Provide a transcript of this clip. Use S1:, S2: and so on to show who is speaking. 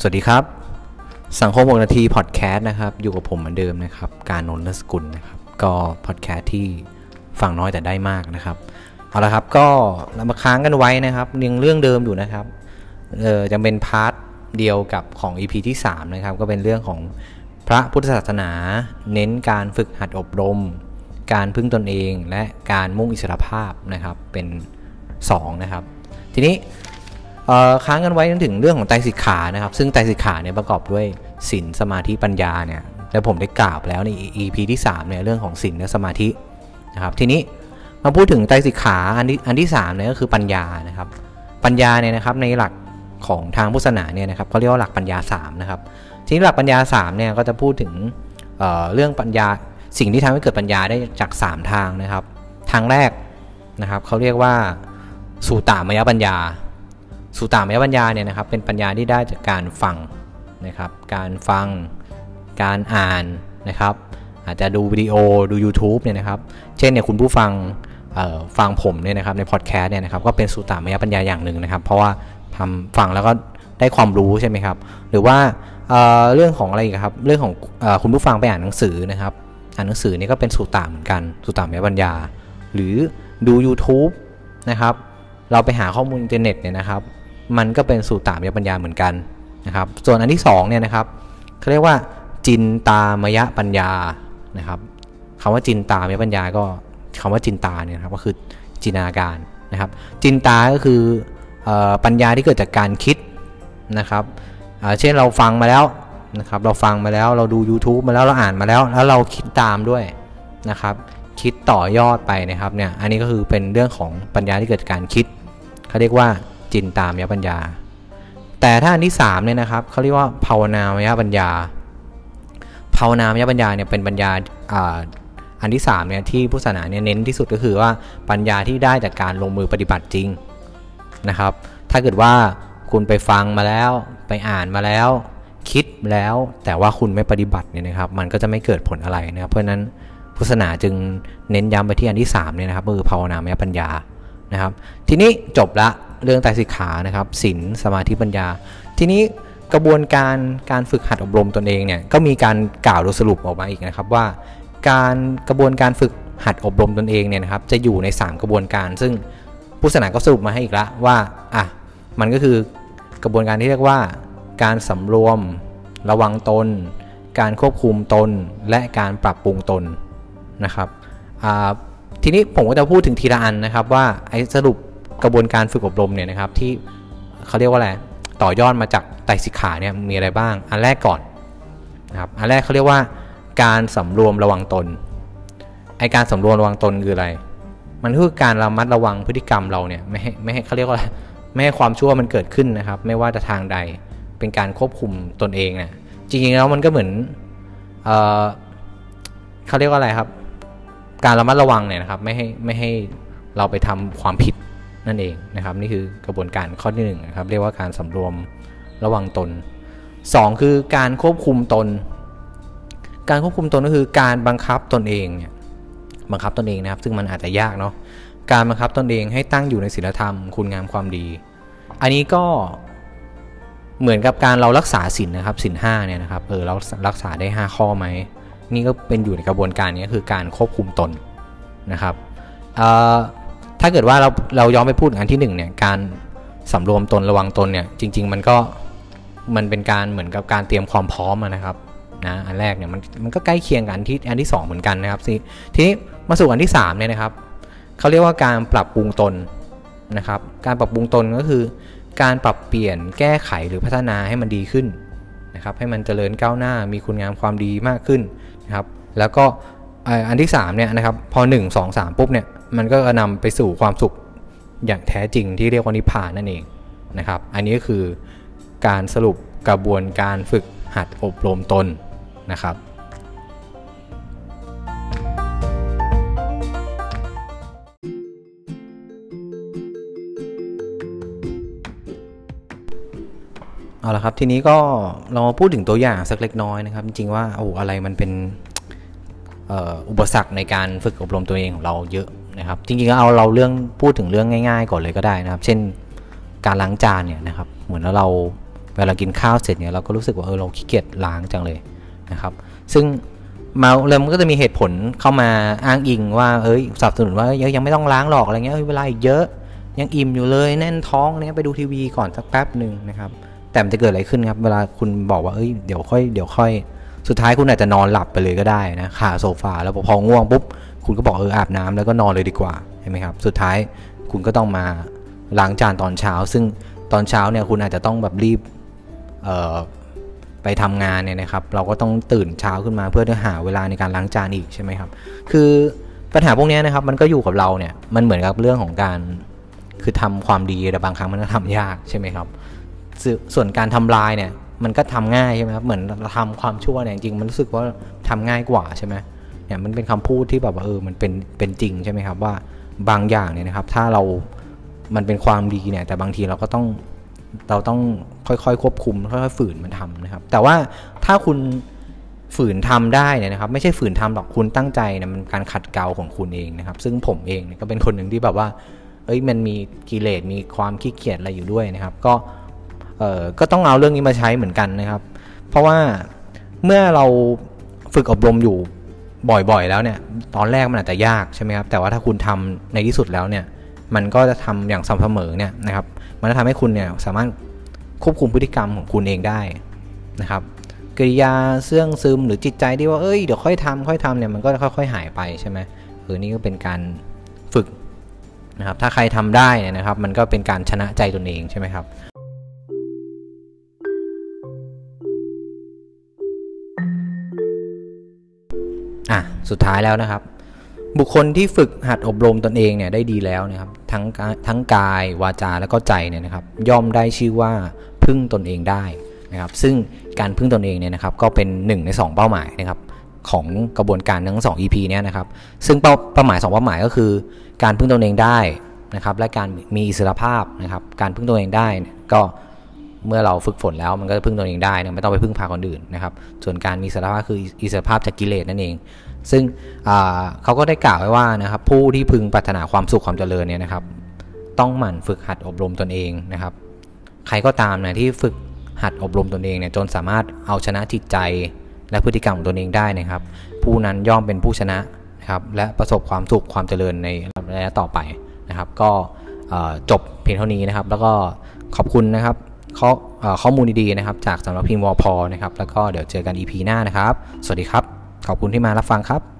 S1: สวัสดีครับ สังคมหกนาทีพอดแคสต์นะครับ อยู่กับผมเหมือนเดิมนะครับ การนนทสกุลนะครับ ก็พอดแคสต์ที่ฟังน้อยแต่ได้มากนะครับ เอาละครับก็เรามาค้างกันไว้นะครับยังเรื่องเดิมอยู่นะครับเออจะเป็น part เดียวกับของ EP ที่ 3 นะครับ ก็เป็นเรื่องของพระพุทธศาสนา เน้นการฝึกหัดอบรม การพึ่งตนเองและการมุ่งอิสรภาพนะครับเป็น 2 นะครับ ทีนี้ ค้างกันไว้จนถึงเรื่องของไตรสิกขานะครับ ซึ่งไตรสิกขาเนี่ยประกอบด้วยศีลสมาธิปัญญาเนี่ยแล้วผมได้กล่าวแล้วใน EP ที่3เนี่ยเรื่องของศีลและสมาธินะครับ ทีนี้มาพูดถึงไตรสิกขาอันที่อันที่3เนี่ยก็คือปัญญานะครับ ปัญญาเนี่ยนะครับในหลักของทางพุทธศาสนาเนี่ยนะครับเขาเรียกว่าหลักปัญญา3นะครับทีนี้หลักปัญญา3เนี่ยก็จะพูดถึงเเรื่องปัญญาสิ่งที่ทำให้เกิดปัญญาได้จาก 3 ทางนะครับ ทางแรกนะครับเขาเรียกว่าสูตามยปัญญา สุตตามยปัญญาเนี่ยนะครับเป็นปัญญาที่ได้จากการฟังนะครับการฟังการอ่านนะครับ อาจจะดูวิดีโอดู YouTube เนี่ยนะครับ เช่นเนี่ยคุณผู้ฟังฟังผมเนี่ยนะครับในพอดแคสต์เนี่ยนะครับก็เป็นสุตตามยปัญญาอย่างหนึ่งนะครับ เพราะว่าทำฟังแล้วก็ได้ความรู้ใช่ไหมครับ หรือว่าเเรื่องของอะไรอีกครับ เรื่องของอคุณผู้ฟังไปอ่านหนังสือนะครับ อ่านหนังสือนี่ก็เป็นสุตตามเหมือนกันสุตตามยปัญญา หรือดู YouTube นะครับ เราไปหาข้อมูลอินเทอร์เน็ตเนี่ยนะครับ มันก็เป็นสูตรตามยปัญญาเหมือนกันนะครับ ส่วนอันที่2เนี่ยนะครับเขาเรียกว่าจินตามยปัญญานะครับคำว่าจินตามยปัญญาก็คำว่าจินตาเนี่ยครับก็คือจินตนาการนะครับ จินตาก็คือปัญญาที่เกิดจากการคิดนะครับเช่นเราฟังมาแล้วนะครับเราฟังมาแล้วเราดู YouTube มาแล้วเราอ่านมาแล้ว แล้วเราคิดตามด้วยนะครับ คิดต่อยอดไปนะครับเนี่ยอันนี้ก็คือเป็นเรื่องของปัญญาที่เกิดจากการคิดเขาเรียกว่า จินตามยปัญญา แต่ถ้าอันที่3เนี่ยนะครับเขาเรียกว่าภาวนามยปัญญาภาวนามยปัญญาเนี่ยเป็นปัญญาอันที่3เนี่ยที่พุทธศาสนาเนี่ยเน้นที่สุดก็คือว่าปัญญาที่ได้จากการลงมือปฏิบัติจริงนะครับ ถ้าเกิดว่าคุณไปฟังมาแล้วไปอ่านมาแล้ว คิดแล้วแต่ว่าคุณไม่ปฏิบัติเนี่ยนะครับ มันก็จะไม่เกิดผลอะไรนะครับ เพราะนั้นพุทธศาสนาจึงเน้นย้ำไปที่อันที่3เนี่ยนะครับคือภาวนามยปัญญานะครับ ทีนี้จบละ เรื่องไตรสิกขานะครับศีลสมาธิปัญญา ทีนี้กระบวนการการฝึกหัดอบรมตนเองเนี่ยก็มีการกล่าวโดยสรุปออกมาอีกนะครับว่า การกระบวนการฝึกหัดอบรมตนเองเนี่ยนะครับจะอยู่ใน 3 กระบวนการ ซึ่งผู้สนาก็สรุปมาให้อีกแล้วว่าอะมันก็คือกระบวนการที่เรียกว่า การสำรวม ระวังตน การควบคุมตน และการปรับปรุงตนนะครับทีนี้ผมก็จะพูดถึงทีละอันนะครับว่าไอ้สรุป กระบวนการฝึกอบรมเนี่ยนะครับที่เขาเรียกว่าอะไรต่อยอดมาจากไตรสิกขาเนี่ยมีอะไรบ้าง อันแรกก่อนนะครับอันแรกเขาเรียกว่าการสำรวมระวังตนไอการสำรวมระวังตนคืออะไร มันคือการระมัดระวังพฤติกรรมเราเนี่ยไม่ให้ไม่ให้เขาเรียกว่าไม่ให้ความชั่วมันเกิดขึ้นนะครับ ไม่ว่าจะทางใดเป็นการควบคุมตนเองเนี่ยจริงๆแล้วมันก็เหมือนเออเขาเรียกว่าอะไรครับ การระมัดระวังเนี่ยนะครับ ไม่ให้ไม่ให้เราไปทำความผิด นั่นเองนะครับ นี่คือกระบวนการข้อที่1นนะครับ เรียกว่าการสำรวมระวังตน 2 คือการควบคุมตน การควบคุมตนก็คือการบังคับตนเองเนี่ยบังคับตนเองนะครับ ซึ่งมันอาจจะยากเนาะการบังคับตนเองให้ตั้งอยู่ในศีลธรรมคุณงามความดี อันนี้ก็เหมือนกับการเรารักษาศีลนนะครับศีลห้าเนี่ยนะครับเออเรารักษาได้ 5 ข้อไหมนี่ก็เป็นอยู่ในกระบวนการนี้คือการควบคุมตนนะครับ ถ้าเกิดว่าเราเราย้อนไปพูดอันที่1เนี่ยการสำรวมตนระวังตนเนี่ยจริง ๆ มันก็มันเป็นการเหมือนกับการเตรียมความพร้อมนะครับนะอันแรกเนี่ยมันมันก็ใกล้เคียงกันที่อันที่ 2 เหมือนกันนะครับทีนี้มาสู่อันที่3เนี่ยนะครับเขาเรียกว่าการปรับปรุงตนนะครับการปรับปรุงตนก็คือ การปรับเปลี่ยนแก้ไขหรือพัฒนาให้มันดีขึ้นนะครับให้มันเจริญก้าวหน้ามีคุณงามความดีมากขึ้นนะครับแล้วก็อันที่3เนี่ยนะครับพอ 1 2 3 ปุ๊บเนี่ย มันก็นำไปสู่ความสุขอย่างแท้จริงที่เรียกว่านิพพานนั่นเองนะครับ อันนี้ก็คือการสรุปกระบวนการฝึกหัดอบรมตนนะครับ เอาละครับ ทีนี้ก็เรามาพูดถึงตัวอย่างสักเล็กน้อยนะครับ จริงๆว่าโอ้อะไรมันเป็นอุปสรรคในการฝึกอบรมตัวเองของเราเยอะ นะครับ จริงๆเอาเราเรื่องพูดถึงเรื่องง่าย ๆ ก่อนเลยก็ได้นะครับ เช่นการล้างจานเนี่ยนะครับ เหมือนเราเวลากินข้าวเสร็จเนี่ยเราก็รู้สึกว่าเออเราขี้เกียจล้างจังเลยนะครับ ซึ่งมาเลยมันก็จะมีเหตุผลเข้ามาอ้างอิงว่าเอ้ยสนับสนุนว่ายังไม่ต้องล้างหรอกอะไรเงี้ยเวลาอีกเยอะยังอิ่มอยู่เลยแน่นท้องเนี่ยไปดูทีวีก่อนสักแป๊บหนึ่งนะครับแต่มันจะเกิดอะไรขึ้นครับเวลาคุณบอกว่าเอ้ยเดี๋ยวค่อยเดี๋ยวค่อย สุดท้ายคุณอาจจะนอนหลับไปเลยก็ได้นะขาโซฟาแล้วพอง่วงปุ๊บ คุณก็บอกเอออาบน้ำแล้วก็นอนเลยดีกว่าใช่ไหมครับ สุดท้ายคุณก็ต้องมาล้างจานตอนเช้า ซึ่งตอนเช้าเนี่ยคุณอาจจะต้องแบบรีบไปทำงานเนี่ยนะครับ เราก็ต้องตื่นเช้าขึ้นมาเพื่อจะหาเวลาในการล้างจานอีกใช่ไหมครับ คือปัญหาพวกนี้นะครับมันก็อยู่กับเราเนี่ยมันเหมือนกับเรื่องของการคือทำความดีแต่บางครั้งมันก็ทำยากใช่ไหมครับ ส่วนการทำลายเนี่ยมันก็ทำง่ายใช่ไหมครับเหมือนเราทำความชั่วเนี่ยจริงมันรู้สึกว่าทำง่ายกว่าใช่ไหม เนี่ยมันเป็นคำพูดที่แบบว่าเออมันเป็นเป็นจริงใช่ไหมครับว่าบางอย่างเนี่ยนะครับ ถ้าเรา มันเป็นความดีเนี่ย แต่บางทีเราก็ต้องเราต้องค่อยๆควบคุมค่อยๆฝืนมันทำนะครับ แต่ว่าถ้าคุณฝืนทำได้เนี่ยนะครับ ไม่ใช่ฝืนทำหรอกคุณตั้งใจเนี่ยมันการขัดเกลาของคุณเองนะครับ ซึ่งผมเองเก็เป็นคนหนึ่งที่แบบว่า เอ้ยมันมีกิเลสมีความขี้เกียจอะไรอยู่ด้วยนะครับ ก็เอ่อก็ต้องเอาเรื่องนี้มาใช้เหมือนกันนะครับ เพราะว่าเมื่อเราฝึกอบรมอยู่ บ่อยๆ แล้วเนี่ยตอนแรกมันอาจจะยากใช่ไหมครับแต่ว่าถ้าคุณทำในที่สุดแล้วเนี่ยมันก็จะทำอย่างสม่ำเสมอเนี่ยนะครับมันจะทำให้คุณเนี่ยสามารถควบคุมพฤติกรรมของคุณเองได้นะครับกิริยาเสื่องซึมหรือจิตใจที่ว่าเอ้ยเดี๋ยวค่อยทำค่อยทำเนี่ยมันก็จะค่อย ๆ หายไปใช่ไหมเออนี่ก็เป็นการฝึกนะครับถ้าใครทำได้นะครับ มันก็เป็นการชนะใจตนเองใช่ไหมครับ สุดท้ายแล้วนะครับ บุคคลที่ฝึกหัดอบรมตนเองเนี่ยได้ดีแล้วนะครับทั้งทั้งกายวาจาและก็ใจเนี่ยนะครับ ย่อมได้ชื่อว่าพึ่งตนเองได้นะครับ ซึ่งการพึ่งตนเองเนี่ยนะครับ ก็เป็น 1 ใน 2 เป้าหมายนะครับ ของกระบวนการทั้ง 2 EP เนี่ยนะครับ ซึ่งเป้าเป้าหมาย 2 เป้าหมายก็คือ การพึ่งตนเองได้นะครับ และการมีอิสรภาพนะครับ การพึ่งตนเองได้ก็เมื่อเราฝึกฝนแล้วมันก็จะพึ่งตัวเองได้นะไม่ต้องไปพึ่งพาคนอื่นนะครับ ส่วนการมีสารภาพคืออิสรภาพจากกิเลสนั่นเอง ซึ่งเขาก็ได้กล่าวไว้ว่านะครับผู้ที่พึงปรารถนาความสุขความเจริญเนี่ยนะครับ ต้องหมั่นฝึกหัดอบรมตนเองนะครับ ใครก็ตามนะที่ฝึกหัดอบรมตนเองเนี่ยจนสามารถเอาชนะจิตใจและพฤติกรรมของตนเองได้นะครับ ผู้นั้นย่อมเป็นผู้ชนะนะครับและประสบความสุขความเจริญในระยะต่อไปนะครับ ก็จบเพียงเท่านี้นะครับ แล้วก็ขอบคุณนะครับข้อข้อมูลดีๆนะครับ จากสำนักพิมพ์วอพอนะครับ แล้วก็เดี๋ยวเจอกัน EP หน้านะครับ สวัสดีครับ ขอบคุณที่มารับฟังครับ